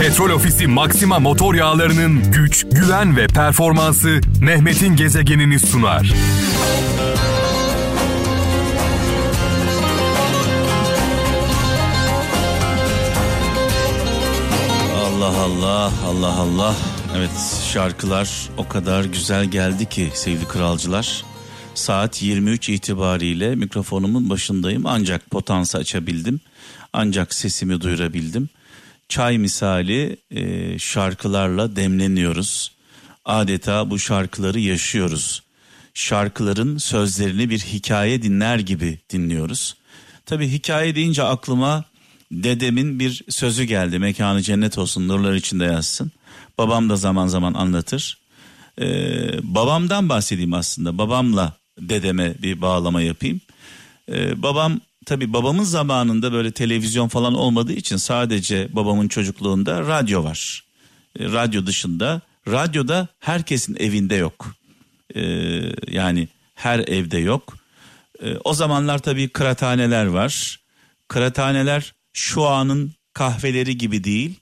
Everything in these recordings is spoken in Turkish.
Petrol Ofisi Maxima motor yağlarının güç, güven ve performansı Mehmet'in gezegenini sunar. Allah Allah Allah Allah. Evet şarkılar o kadar güzel geldi ki sevgili kralcılar. Saat 23 itibariyle mikrofonumun başındayım ancak potansı açabildim. Ancak sesimi duyurabildim. Çay misali e, şarkılarla demleniyoruz. Adeta bu şarkıları yaşıyoruz. Şarkıların sözlerini bir hikaye dinler gibi dinliyoruz. Tabii hikaye deyince aklıma dedemin bir sözü geldi. Mekanı cennet olsun nurlar içinde yazsın. Babam da zaman zaman anlatır. Ee, babamdan bahsedeyim aslında. Babamla dedeme bir bağlama yapayım. Ee, babam tabii babamın zamanında böyle televizyon falan olmadığı için sadece babamın çocukluğunda radyo var. Ee, radyo dışında radyoda herkesin evinde yok. Ee, yani her evde yok. Ee, o zamanlar tabii kıraathaneler var. Kıraathaneler şu anın kahveleri gibi değil.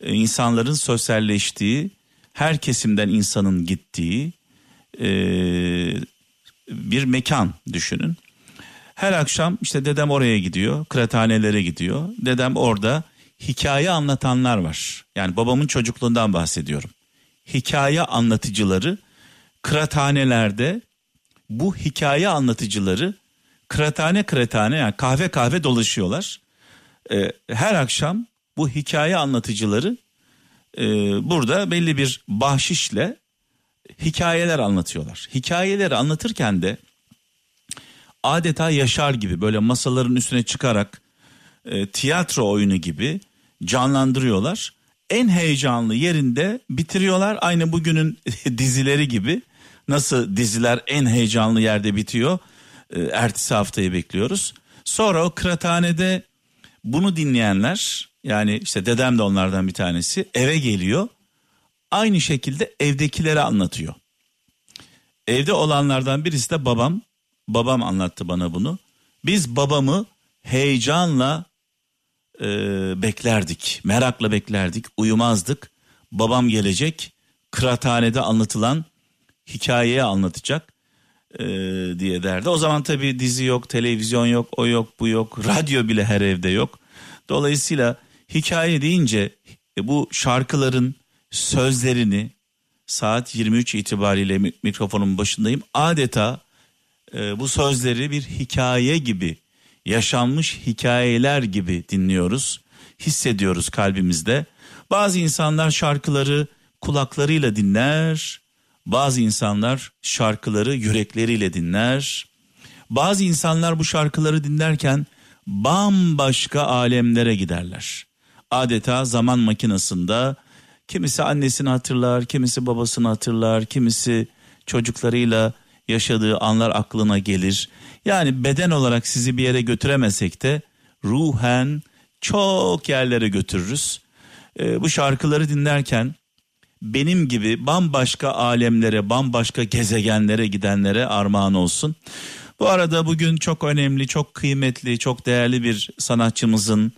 Ee, insanların sosyalleştiği, her kesimden insanın gittiği e, bir mekan düşünün. Her akşam işte dedem oraya gidiyor, kıraathanelere gidiyor. Dedem orada hikaye anlatanlar var. Yani babamın çocukluğundan bahsediyorum. Hikaye anlatıcıları kıraathanelerde bu hikaye anlatıcıları kıraathane kıraathane yani kahve kahve dolaşıyorlar. Ee, her akşam bu hikaye anlatıcıları e, burada belli bir bahşişle hikayeler anlatıyorlar. Hikayeleri anlatırken de adeta yaşar gibi böyle masaların üstüne çıkarak e, tiyatro oyunu gibi canlandırıyorlar. En heyecanlı yerinde bitiriyorlar. Aynı bugünün dizileri gibi. Nasıl diziler en heyecanlı yerde bitiyor. E, ertesi haftayı bekliyoruz. Sonra o kıraathanede bunu dinleyenler yani işte dedem de onlardan bir tanesi eve geliyor. Aynı şekilde evdekilere anlatıyor. Evde olanlardan birisi de babam. Babam anlattı bana bunu. Biz babamı heyecanla e, beklerdik. Merakla beklerdik. Uyumazdık. Babam gelecek. Kıraathanede anlatılan hikayeyi anlatacak e, diye derdi. O zaman tabii dizi yok, televizyon yok, o yok, bu yok. Radyo bile her evde yok. Dolayısıyla hikaye deyince e, bu şarkıların sözlerini saat 23 itibariyle mikrofonun başındayım. Adeta e, bu sözleri bir hikaye gibi, yaşanmış hikayeler gibi dinliyoruz, hissediyoruz kalbimizde. Bazı insanlar şarkıları kulaklarıyla dinler, bazı insanlar şarkıları yürekleriyle dinler. Bazı insanlar bu şarkıları dinlerken bambaşka alemlere giderler. Adeta zaman makinesinde kimisi annesini hatırlar, kimisi babasını hatırlar, kimisi çocuklarıyla yaşadığı anlar aklına gelir. Yani beden olarak sizi bir yere götüremesek de ruhen çok yerlere götürürüz. Ee, bu şarkıları dinlerken benim gibi bambaşka alemlere, bambaşka gezegenlere gidenlere armağan olsun. Bu arada bugün çok önemli, çok kıymetli, çok değerli bir sanatçımızın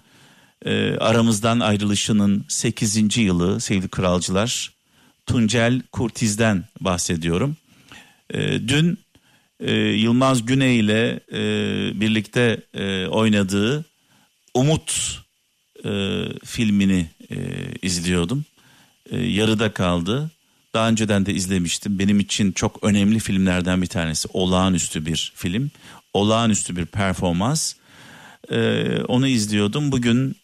e, aramızdan ayrılışının 8. yılı sevgili kralcılar. Tuncel Kurtiz'den bahsediyorum. E, dün e, Yılmaz Güney ile e, birlikte e, oynadığı Umut e, filmini e, izliyordum. E, yarıda kaldı. Daha önceden de izlemiştim. Benim için çok önemli filmlerden bir tanesi. Olağanüstü bir film. Olağanüstü bir performans. Ee, onu izliyordum. Bugün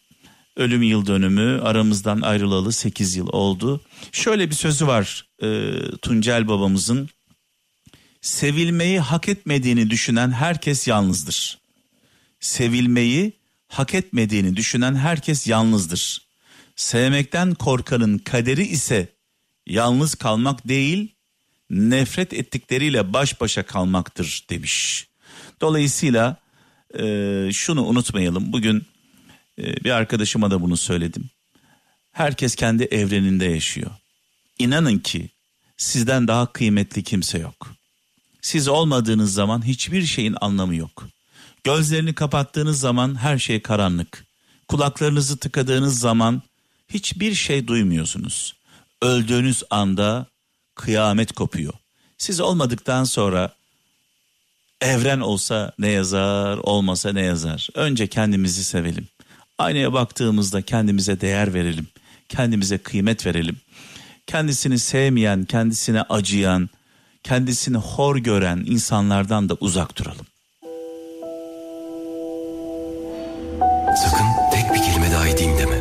ölüm yıl dönümü aramızdan ayrılalı 8 yıl oldu. Şöyle bir sözü var e, Tuncel babamızın. Sevilmeyi hak etmediğini düşünen herkes yalnızdır. Sevilmeyi hak etmediğini düşünen herkes yalnızdır. Sevmekten korkanın kaderi ise yalnız kalmak değil, nefret ettikleriyle baş başa kalmaktır demiş. Dolayısıyla e, şunu unutmayalım. Bugün e, bir arkadaşıma da bunu söyledim. Herkes kendi evreninde yaşıyor. İnanın ki sizden daha kıymetli kimse yok. Siz olmadığınız zaman hiçbir şeyin anlamı yok. Gözlerini kapattığınız zaman her şey karanlık. Kulaklarınızı tıkadığınız zaman hiçbir şey duymuyorsunuz. Öldüğünüz anda kıyamet kopuyor. Siz olmadıktan sonra evren olsa ne yazar, olmasa ne yazar. Önce kendimizi sevelim. Aynaya baktığımızda kendimize değer verelim. Kendimize kıymet verelim. Kendisini sevmeyen, kendisine acıyan, kendisini hor gören insanlardan da uzak duralım. Sakın tek bir kelime daha edeyim deme.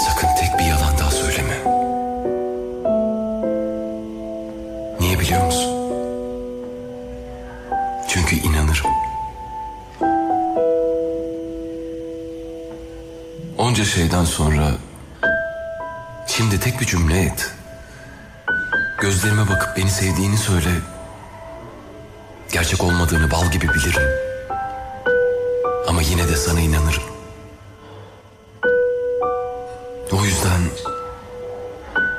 Sakın tek bir yalan daha söyleme. Niye biliyor musun? Çünkü inanırım. Onca şeyden sonra şimdi tek bir cümle et. Gözlerime bakıp beni sevdiğini söyle. Gerçek olmadığını bal gibi bilirim. Ama yine de sana inanırım. O yüzden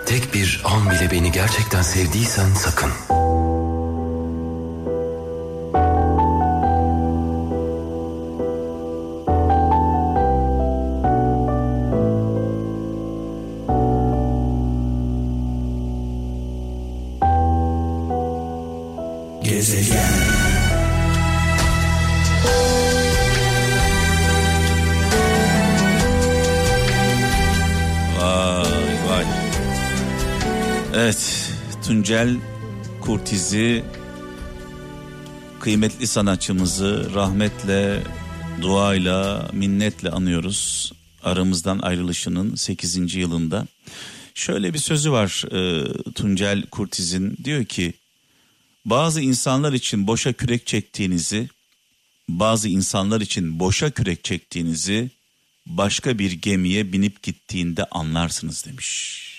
tek bir an bile beni gerçekten sevdiysen sakın. Kurtiz'i kıymetli sanatçımızı rahmetle, duayla, minnetle anıyoruz. Aramızdan ayrılışının 8. yılında. Şöyle bir sözü var e, Tuncel Kurtiz'in diyor ki bazı insanlar için boşa kürek çektiğinizi, bazı insanlar için boşa kürek çektiğinizi başka bir gemiye binip gittiğinde anlarsınız demiş.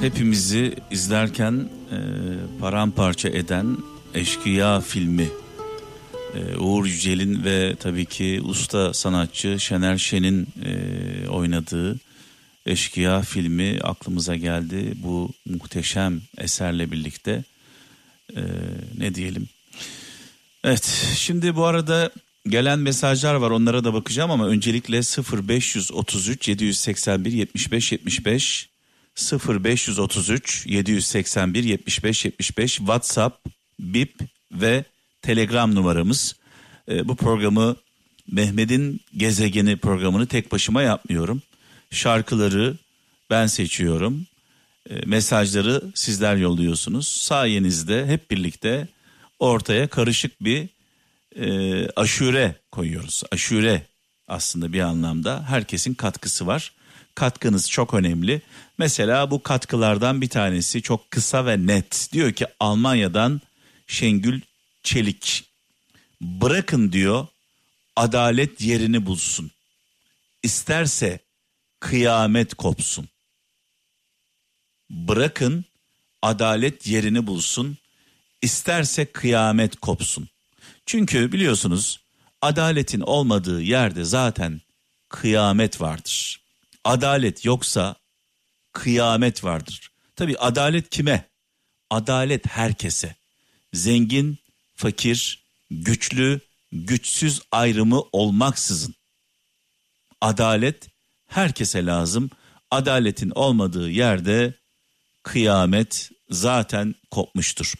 hepimizi izlerken e, paramparça eden Eşkıya filmi. E, Uğur Yücel'in ve tabii ki usta sanatçı Şener Şen'in e, oynadığı Eşkıya filmi aklımıza geldi. Bu muhteşem eserle birlikte. E, ne diyelim? Evet şimdi bu arada gelen mesajlar var. Onlara da bakacağım ama öncelikle 0533 781 75 75 0533 781 75 75 WhatsApp, Bip ve Telegram numaramız. Ee, bu programı Mehmet'in Gezegeni programını tek başıma yapmıyorum. Şarkıları ben seçiyorum. Ee, mesajları sizler yolluyorsunuz. Sayenizde hep birlikte ortaya karışık bir e, aşure koyuyoruz. Aşure aslında bir anlamda herkesin katkısı var. Katkınız çok önemli. Mesela bu katkılardan bir tanesi çok kısa ve net. Diyor ki Almanya'dan Şengül Çelik. Bırakın diyor adalet yerini bulsun. İsterse kıyamet kopsun. Bırakın adalet yerini bulsun. İsterse kıyamet kopsun. Çünkü biliyorsunuz adaletin olmadığı yerde zaten kıyamet vardır. Adalet yoksa kıyamet vardır. Tabi adalet kime? Adalet herkese. Zengin, fakir, güçlü, güçsüz ayrımı olmaksızın. Adalet herkese lazım. Adaletin olmadığı yerde kıyamet zaten kopmuştur.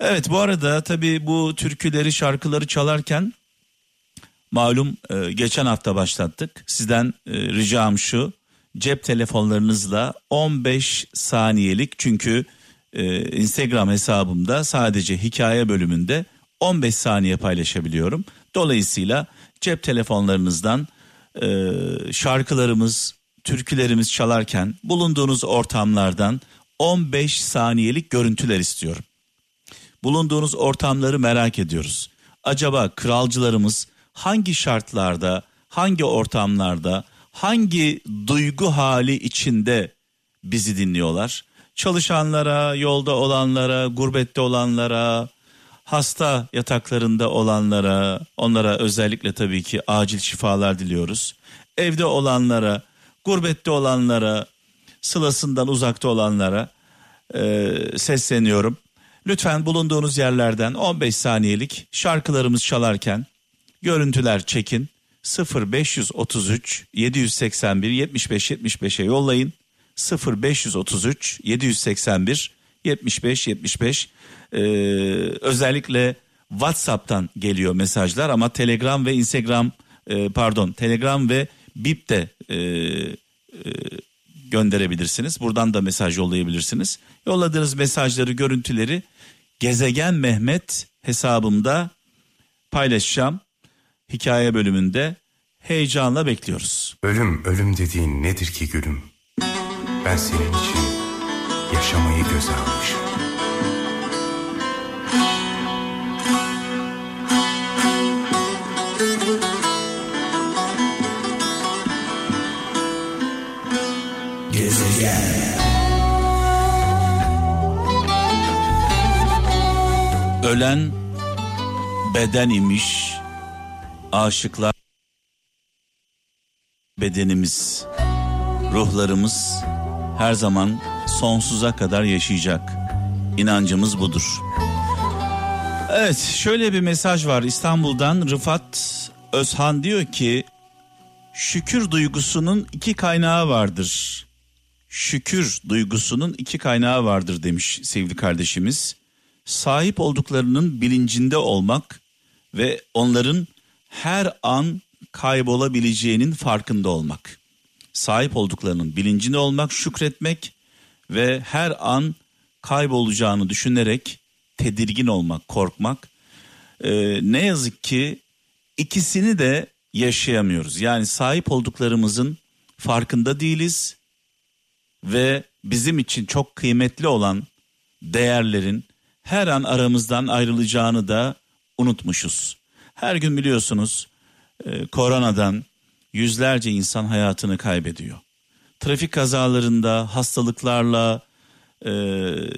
Evet bu arada tabii bu türküleri şarkıları çalarken malum e, geçen hafta başlattık. Sizden e, ricam şu cep telefonlarınızla 15 saniyelik çünkü e, Instagram hesabımda sadece hikaye bölümünde 15 saniye paylaşabiliyorum. Dolayısıyla cep telefonlarınızdan e, şarkılarımız, türkülerimiz çalarken bulunduğunuz ortamlardan 15 saniyelik görüntüler istiyorum. Bulunduğunuz ortamları merak ediyoruz. Acaba kralcılarımız hangi şartlarda, hangi ortamlarda, hangi duygu hali içinde bizi dinliyorlar? Çalışanlara, yolda olanlara, gurbette olanlara, hasta yataklarında olanlara, onlara özellikle tabii ki acil şifalar diliyoruz. Evde olanlara, gurbette olanlara, sılasından uzakta olanlara e, sesleniyorum. Lütfen bulunduğunuz yerlerden 15 saniyelik şarkılarımız çalarken görüntüler çekin. 0533 781 75 75'e yollayın. 0533 781 75 75 ee, özellikle WhatsApp'tan geliyor mesajlar ama Telegram ve Instagram e, pardon Telegram ve Bip de e, e, gönderebilirsiniz. Buradan da mesaj yollayabilirsiniz. Yolladığınız mesajları, görüntüleri Gezegen Mehmet hesabımda paylaşacağım. Hikaye bölümünde heyecanla bekliyoruz. Ölüm, ölüm dediğin nedir ki gülüm? Ben senin için yaşamayı göze almışım. Ölen beden imiş, aşıklar bedenimiz, ruhlarımız her zaman sonsuza kadar yaşayacak. İnancımız budur. Evet şöyle bir mesaj var İstanbul'dan Rıfat Özhan diyor ki şükür duygusunun iki kaynağı vardır. Şükür duygusunun iki kaynağı vardır demiş sevgili kardeşimiz. Sahip olduklarının bilincinde olmak ve onların her an kaybolabileceğinin farkında olmak. Sahip olduklarının bilincinde olmak, şükretmek ve her an kaybolacağını düşünerek tedirgin olmak, korkmak. Ee, ne yazık ki ikisini de yaşayamıyoruz. Yani sahip olduklarımızın farkında değiliz ve bizim için çok kıymetli olan değerlerin her an aramızdan ayrılacağını da unutmuşuz. Her gün biliyorsunuz e, koronadan yüzlerce insan hayatını kaybediyor. Trafik kazalarında hastalıklarla e,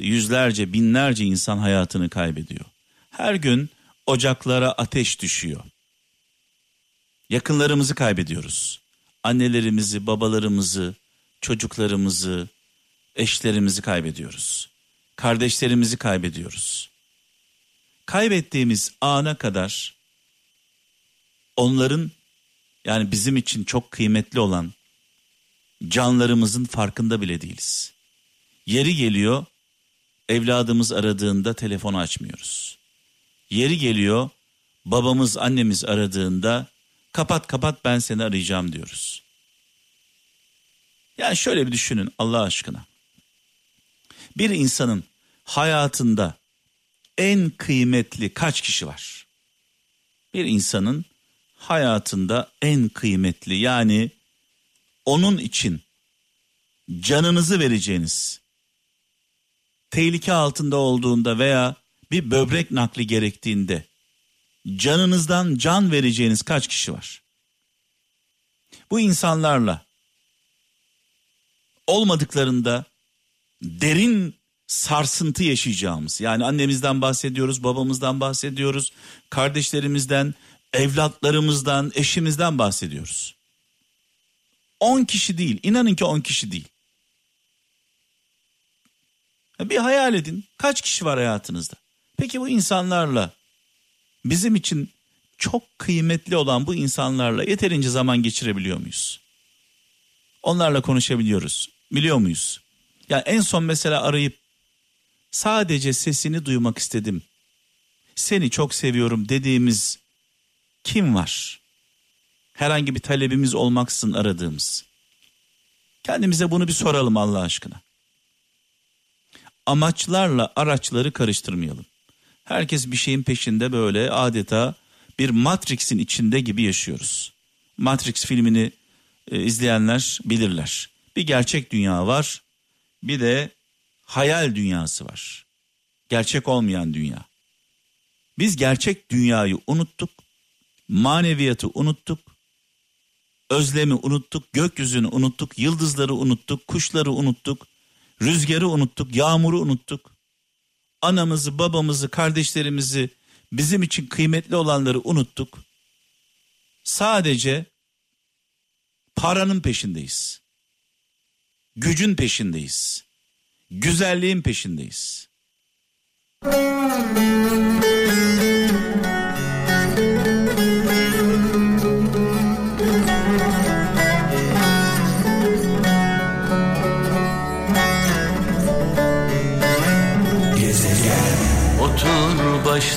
yüzlerce binlerce insan hayatını kaybediyor. Her gün ocaklara ateş düşüyor. Yakınlarımızı kaybediyoruz. Annelerimizi, babalarımızı, çocuklarımızı, eşlerimizi kaybediyoruz. Kardeşlerimizi kaybediyoruz. Kaybettiğimiz ana kadar onların yani bizim için çok kıymetli olan canlarımızın farkında bile değiliz. Yeri geliyor evladımız aradığında telefonu açmıyoruz. Yeri geliyor babamız annemiz aradığında kapat kapat ben seni arayacağım diyoruz. Yani şöyle bir düşünün Allah aşkına. Bir insanın hayatında en kıymetli kaç kişi var? Bir insanın hayatında en kıymetli yani onun için canınızı vereceğiniz tehlike altında olduğunda veya bir böbrek nakli gerektiğinde canınızdan can vereceğiniz kaç kişi var? Bu insanlarla olmadıklarında derin sarsıntı yaşayacağımız yani annemizden bahsediyoruz, babamızdan bahsediyoruz, kardeşlerimizden, evlatlarımızdan, eşimizden bahsediyoruz. 10 kişi değil, inanın ki 10 kişi değil. Bir hayal edin kaç kişi var hayatınızda? Peki bu insanlarla bizim için çok kıymetli olan bu insanlarla yeterince zaman geçirebiliyor muyuz? Onlarla konuşabiliyoruz. Biliyor muyuz? Ya yani en son mesela arayıp sadece sesini duymak istedim. Seni çok seviyorum dediğimiz kim var? Herhangi bir talebimiz olmaksızın aradığımız. Kendimize bunu bir soralım Allah aşkına. Amaçlarla araçları karıştırmayalım. Herkes bir şeyin peşinde böyle adeta bir Matrix'in içinde gibi yaşıyoruz. Matrix filmini e, izleyenler bilirler. Bir gerçek dünya var, bir de hayal dünyası var. Gerçek olmayan dünya. Biz gerçek dünyayı unuttuk, maneviyatı unuttuk, özlemi unuttuk, gökyüzünü unuttuk, yıldızları unuttuk, kuşları unuttuk, rüzgarı unuttuk, yağmuru unuttuk. Anamızı, babamızı, kardeşlerimizi, bizim için kıymetli olanları unuttuk. Sadece paranın peşindeyiz. Gücün peşindeyiz. Güzelliğin peşindeyiz.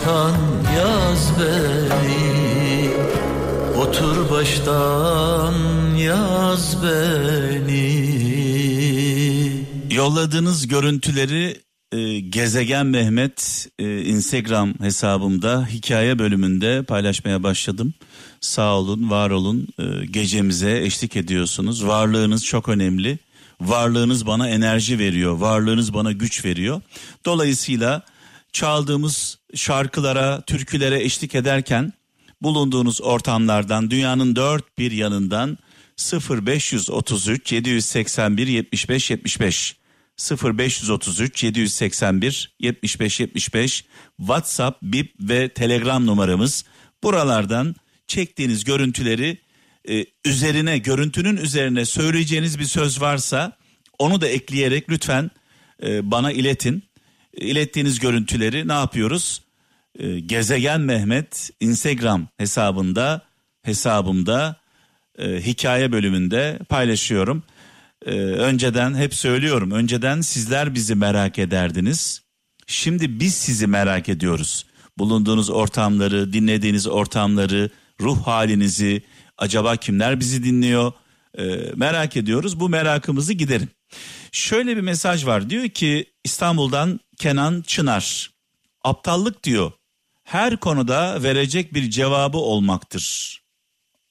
Baştan yaz beni Otur baştan yaz beni Yolladığınız görüntüleri e, Gezegen Mehmet e, Instagram hesabımda hikaye bölümünde paylaşmaya başladım. Sağ olun, var olun. E, gecemize eşlik ediyorsunuz. Varlığınız çok önemli. Varlığınız bana enerji veriyor. Varlığınız bana güç veriyor. Dolayısıyla çaldığımız şarkılara, türkülere eşlik ederken bulunduğunuz ortamlardan dünyanın dört bir yanından 0533 781 75 75 0533 781 75 75 WhatsApp, Bip ve Telegram numaramız. Buralardan çektiğiniz görüntüleri e, üzerine görüntünün üzerine söyleyeceğiniz bir söz varsa onu da ekleyerek lütfen e, bana iletin. İlettiğiniz görüntüleri ne yapıyoruz? E, Gezegen Mehmet Instagram hesabında hesabımda e, hikaye bölümünde paylaşıyorum. E, önceden hep söylüyorum. Önceden sizler bizi merak ederdiniz. Şimdi biz sizi merak ediyoruz. Bulunduğunuz ortamları, dinlediğiniz ortamları, ruh halinizi, acaba kimler bizi dinliyor? E, merak ediyoruz. Bu merakımızı giderin. Şöyle bir mesaj var. Diyor ki İstanbul'dan Kenan Çınar. Aptallık diyor. Her konuda verecek bir cevabı olmaktır.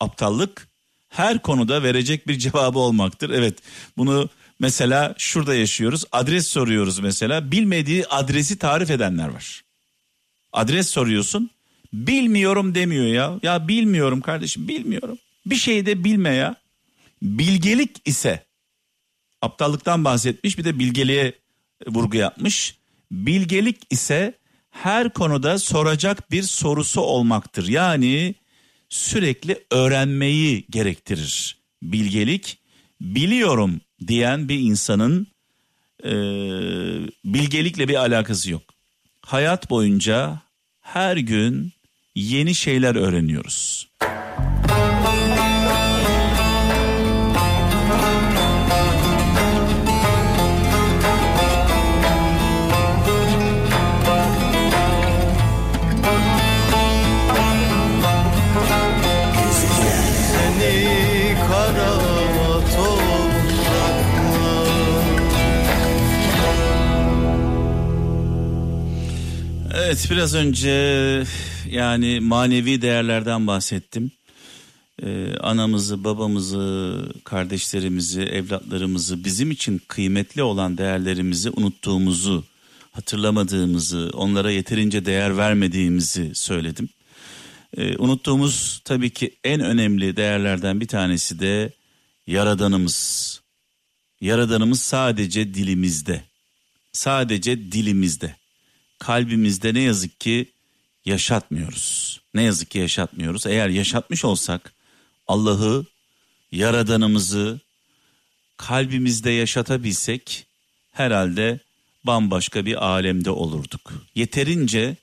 Aptallık her konuda verecek bir cevabı olmaktır. Evet bunu mesela şurada yaşıyoruz. Adres soruyoruz mesela. Bilmediği adresi tarif edenler var. Adres soruyorsun. Bilmiyorum demiyor ya. Ya bilmiyorum kardeşim bilmiyorum. Bir şey de bilme ya. Bilgelik ise aptallıktan bahsetmiş bir de bilgeliğe vurgu yapmış. Bilgelik ise her konuda soracak bir sorusu olmaktır. Yani sürekli öğrenmeyi gerektirir. Bilgelik biliyorum diyen bir insanın e, bilgelikle bir alakası yok. Hayat boyunca her gün yeni şeyler öğreniyoruz. Evet biraz önce yani manevi değerlerden bahsettim. Ee, anamızı, babamızı, kardeşlerimizi, evlatlarımızı, bizim için kıymetli olan değerlerimizi unuttuğumuzu, hatırlamadığımızı, onlara yeterince değer vermediğimizi söyledim. Ee, unuttuğumuz tabii ki en önemli değerlerden bir tanesi de yaradanımız. Yaradanımız sadece dilimizde. Sadece dilimizde. Kalbimizde ne yazık ki yaşatmıyoruz. Ne yazık ki yaşatmıyoruz. Eğer yaşatmış olsak Allah'ı, yaradanımızı kalbimizde yaşatabilsek herhalde bambaşka bir alemde olurduk. Yeterince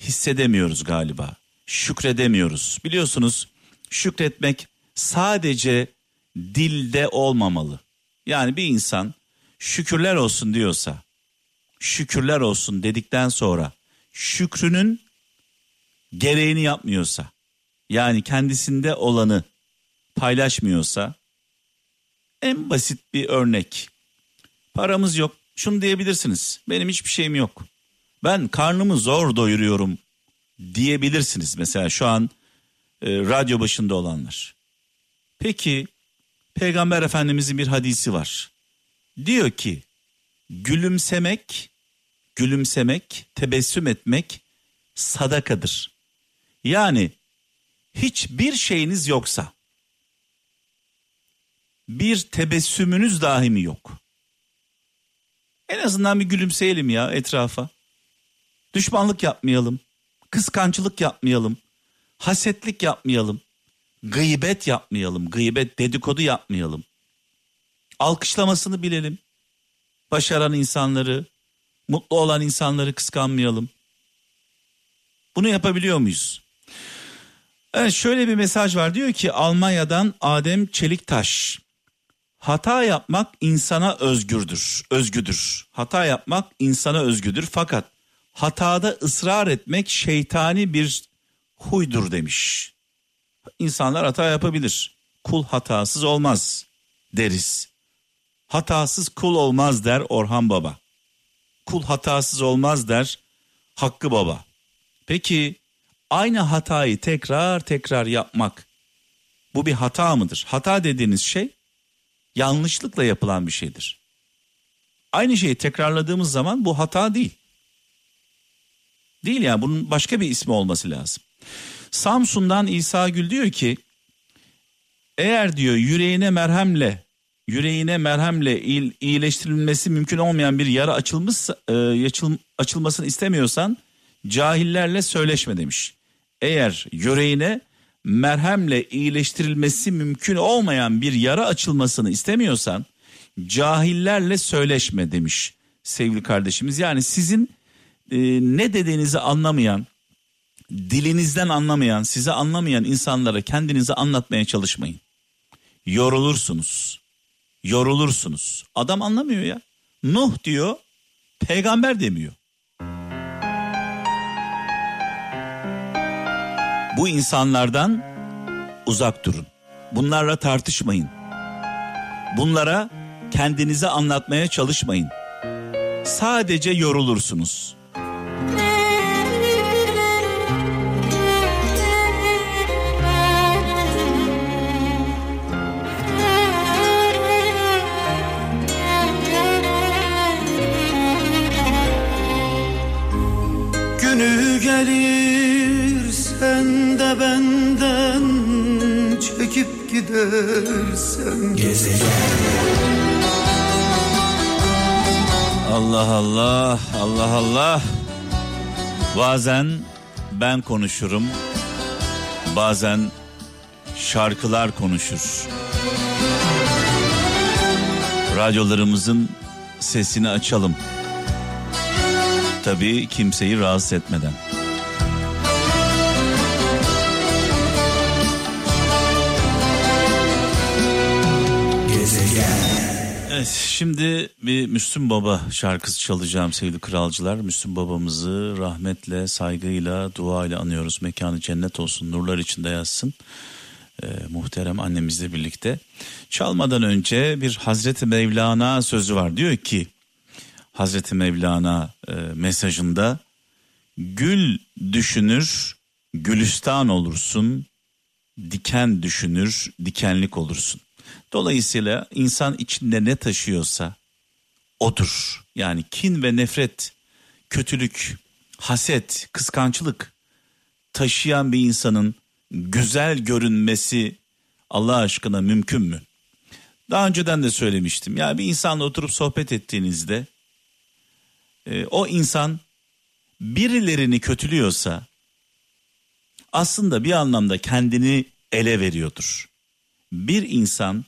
hissedemiyoruz galiba. Şükredemiyoruz. Biliyorsunuz şükretmek sadece dilde olmamalı. Yani bir insan şükürler olsun diyorsa, şükürler olsun dedikten sonra şükrünün gereğini yapmıyorsa, yani kendisinde olanı paylaşmıyorsa en basit bir örnek. Paramız yok. Şunu diyebilirsiniz. Benim hiçbir şeyim yok. Ben karnımı zor doyuruyorum diyebilirsiniz. Mesela şu an e, radyo başında olanlar. Peki Peygamber Efendimizin bir hadisi var. Diyor ki gülümsemek, gülümsemek, tebessüm etmek sadakadır. Yani hiçbir şeyiniz yoksa bir tebessümünüz dahi mi yok? En azından bir gülümseyelim ya etrafa. Düşmanlık yapmayalım. Kıskançlık yapmayalım. Hasetlik yapmayalım. Gıybet yapmayalım. Gıybet dedikodu yapmayalım. Alkışlamasını bilelim. Başaran insanları, mutlu olan insanları kıskanmayalım. Bunu yapabiliyor muyuz? Evet şöyle bir mesaj var diyor ki Almanya'dan Adem Çeliktaş. Hata yapmak insana özgürdür, özgüdür. Hata yapmak insana özgüdür fakat hatada ısrar etmek şeytani bir huydur demiş. İnsanlar hata yapabilir. Kul hatasız olmaz deriz. Hatasız kul olmaz der Orhan Baba. Kul hatasız olmaz der Hakkı Baba. Peki aynı hatayı tekrar tekrar yapmak bu bir hata mıdır? Hata dediğiniz şey yanlışlıkla yapılan bir şeydir. Aynı şeyi tekrarladığımız zaman bu hata değil. Değil yani bunun başka bir ismi olması lazım. Samsun'dan İsa Gül diyor ki eğer diyor yüreğine merhemle yüreğine merhemle iyileştirilmesi mümkün olmayan bir yara açılmış e, açılmasını istemiyorsan cahillerle söyleşme demiş. Eğer yüreğine merhemle iyileştirilmesi mümkün olmayan bir yara açılmasını istemiyorsan cahillerle söyleşme demiş sevgili kardeşimiz. Yani sizin e, ne dediğinizi anlamayan, dilinizden anlamayan, size anlamayan insanlara kendinizi anlatmaya çalışmayın. Yorulursunuz. Yorulursunuz. Adam anlamıyor ya. Nuh diyor, peygamber demiyor. Bu insanlardan uzak durun. Bunlarla tartışmayın. Bunlara kendinize anlatmaya çalışmayın. Sadece yorulursunuz. Gelir sen de benden çekip gidersen. Gezegen Allah Allah Allah Allah. Bazen ben konuşurum Bazen şarkılar konuşur. Radyolarımızın sesini açalım. Tabii kimseyi rahatsız etmeden Evet şimdi bir Müslüm Baba şarkısı çalacağım sevgili kralcılar. Müslüm babamızı rahmetle, saygıyla, duayla anıyoruz. Mekanı cennet olsun, nurlar içinde yazsın. Ee, muhterem annemizle birlikte. Çalmadan önce bir Hazreti Mevlana sözü var. Diyor ki Hazreti Mevlana e, mesajında gül düşünür, gülistan olursun, diken düşünür, dikenlik olursun. Dolayısıyla insan içinde ne taşıyorsa odur. Yani kin ve nefret, kötülük, haset, kıskançlık taşıyan bir insanın güzel görünmesi Allah aşkına mümkün mü? Daha önceden de söylemiştim. Ya bir insanla oturup sohbet ettiğinizde e, o insan birilerini kötülüyorsa aslında bir anlamda kendini ele veriyordur. Bir insan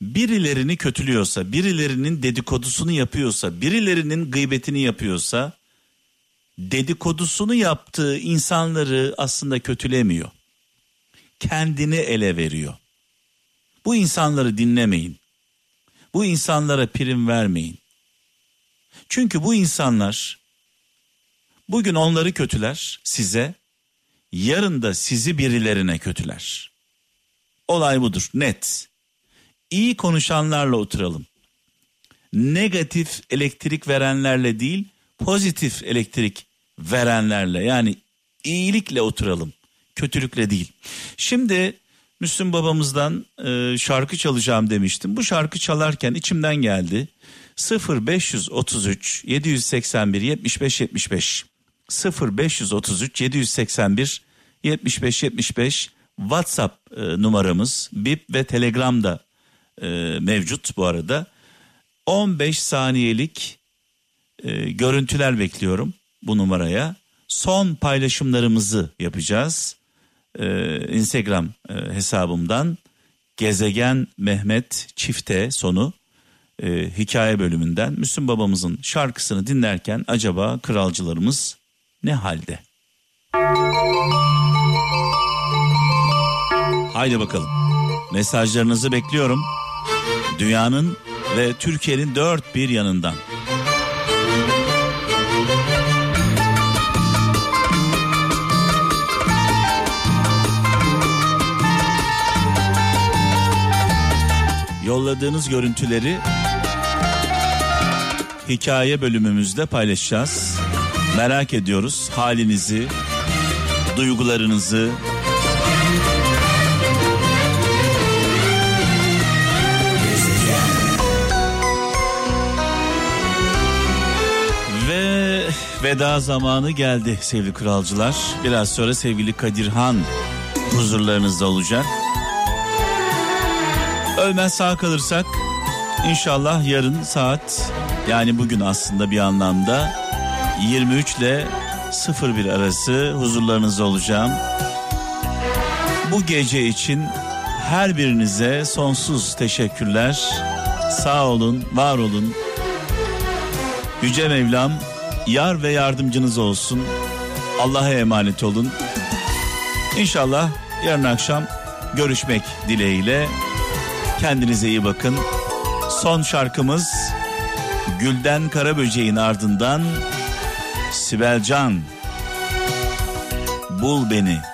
birilerini kötülüyorsa, birilerinin dedikodusunu yapıyorsa, birilerinin gıybetini yapıyorsa dedikodusunu yaptığı insanları aslında kötülemiyor. Kendini ele veriyor. Bu insanları dinlemeyin. Bu insanlara prim vermeyin. Çünkü bu insanlar bugün onları kötüler size, yarın da sizi birilerine kötüler. Olay budur net iyi konuşanlarla oturalım. Negatif elektrik verenlerle değil, pozitif elektrik verenlerle yani iyilikle oturalım. Kötülükle değil. Şimdi Müslüm babamızdan e, şarkı çalacağım demiştim. Bu şarkı çalarken içimden geldi. 0533 781 75 75 0533 781 75 75 WhatsApp e, numaramız Bip ve Telegram'da e, mevcut bu arada. 15 saniyelik e, görüntüler bekliyorum bu numaraya. Son paylaşımlarımızı yapacağız. E, Instagram e, hesabımdan Gezegen Mehmet Çifte sonu e, hikaye bölümünden Müslüm babamızın şarkısını dinlerken acaba kralcılarımız ne halde? Haydi bakalım. Mesajlarınızı bekliyorum. Dünyanın ve Türkiye'nin dört bir yanından. Yolladığınız görüntüleri hikaye bölümümüzde paylaşacağız. Merak ediyoruz halinizi, duygularınızı. Veda zamanı geldi sevgili kralcılar. Biraz sonra sevgili Kadirhan huzurlarınızda olacak. Ölmez sağ kalırsak inşallah yarın saat yani bugün aslında bir anlamda 23 ile 01 arası huzurlarınızda olacağım. Bu gece için her birinize sonsuz teşekkürler. Sağ olun, var olun. Yüce Mevlam yar ve yardımcınız olsun. Allah'a emanet olun. İnşallah yarın akşam görüşmek dileğiyle. Kendinize iyi bakın. Son şarkımız Gülden Karaböceğin ardından Sibel Can Bul Beni.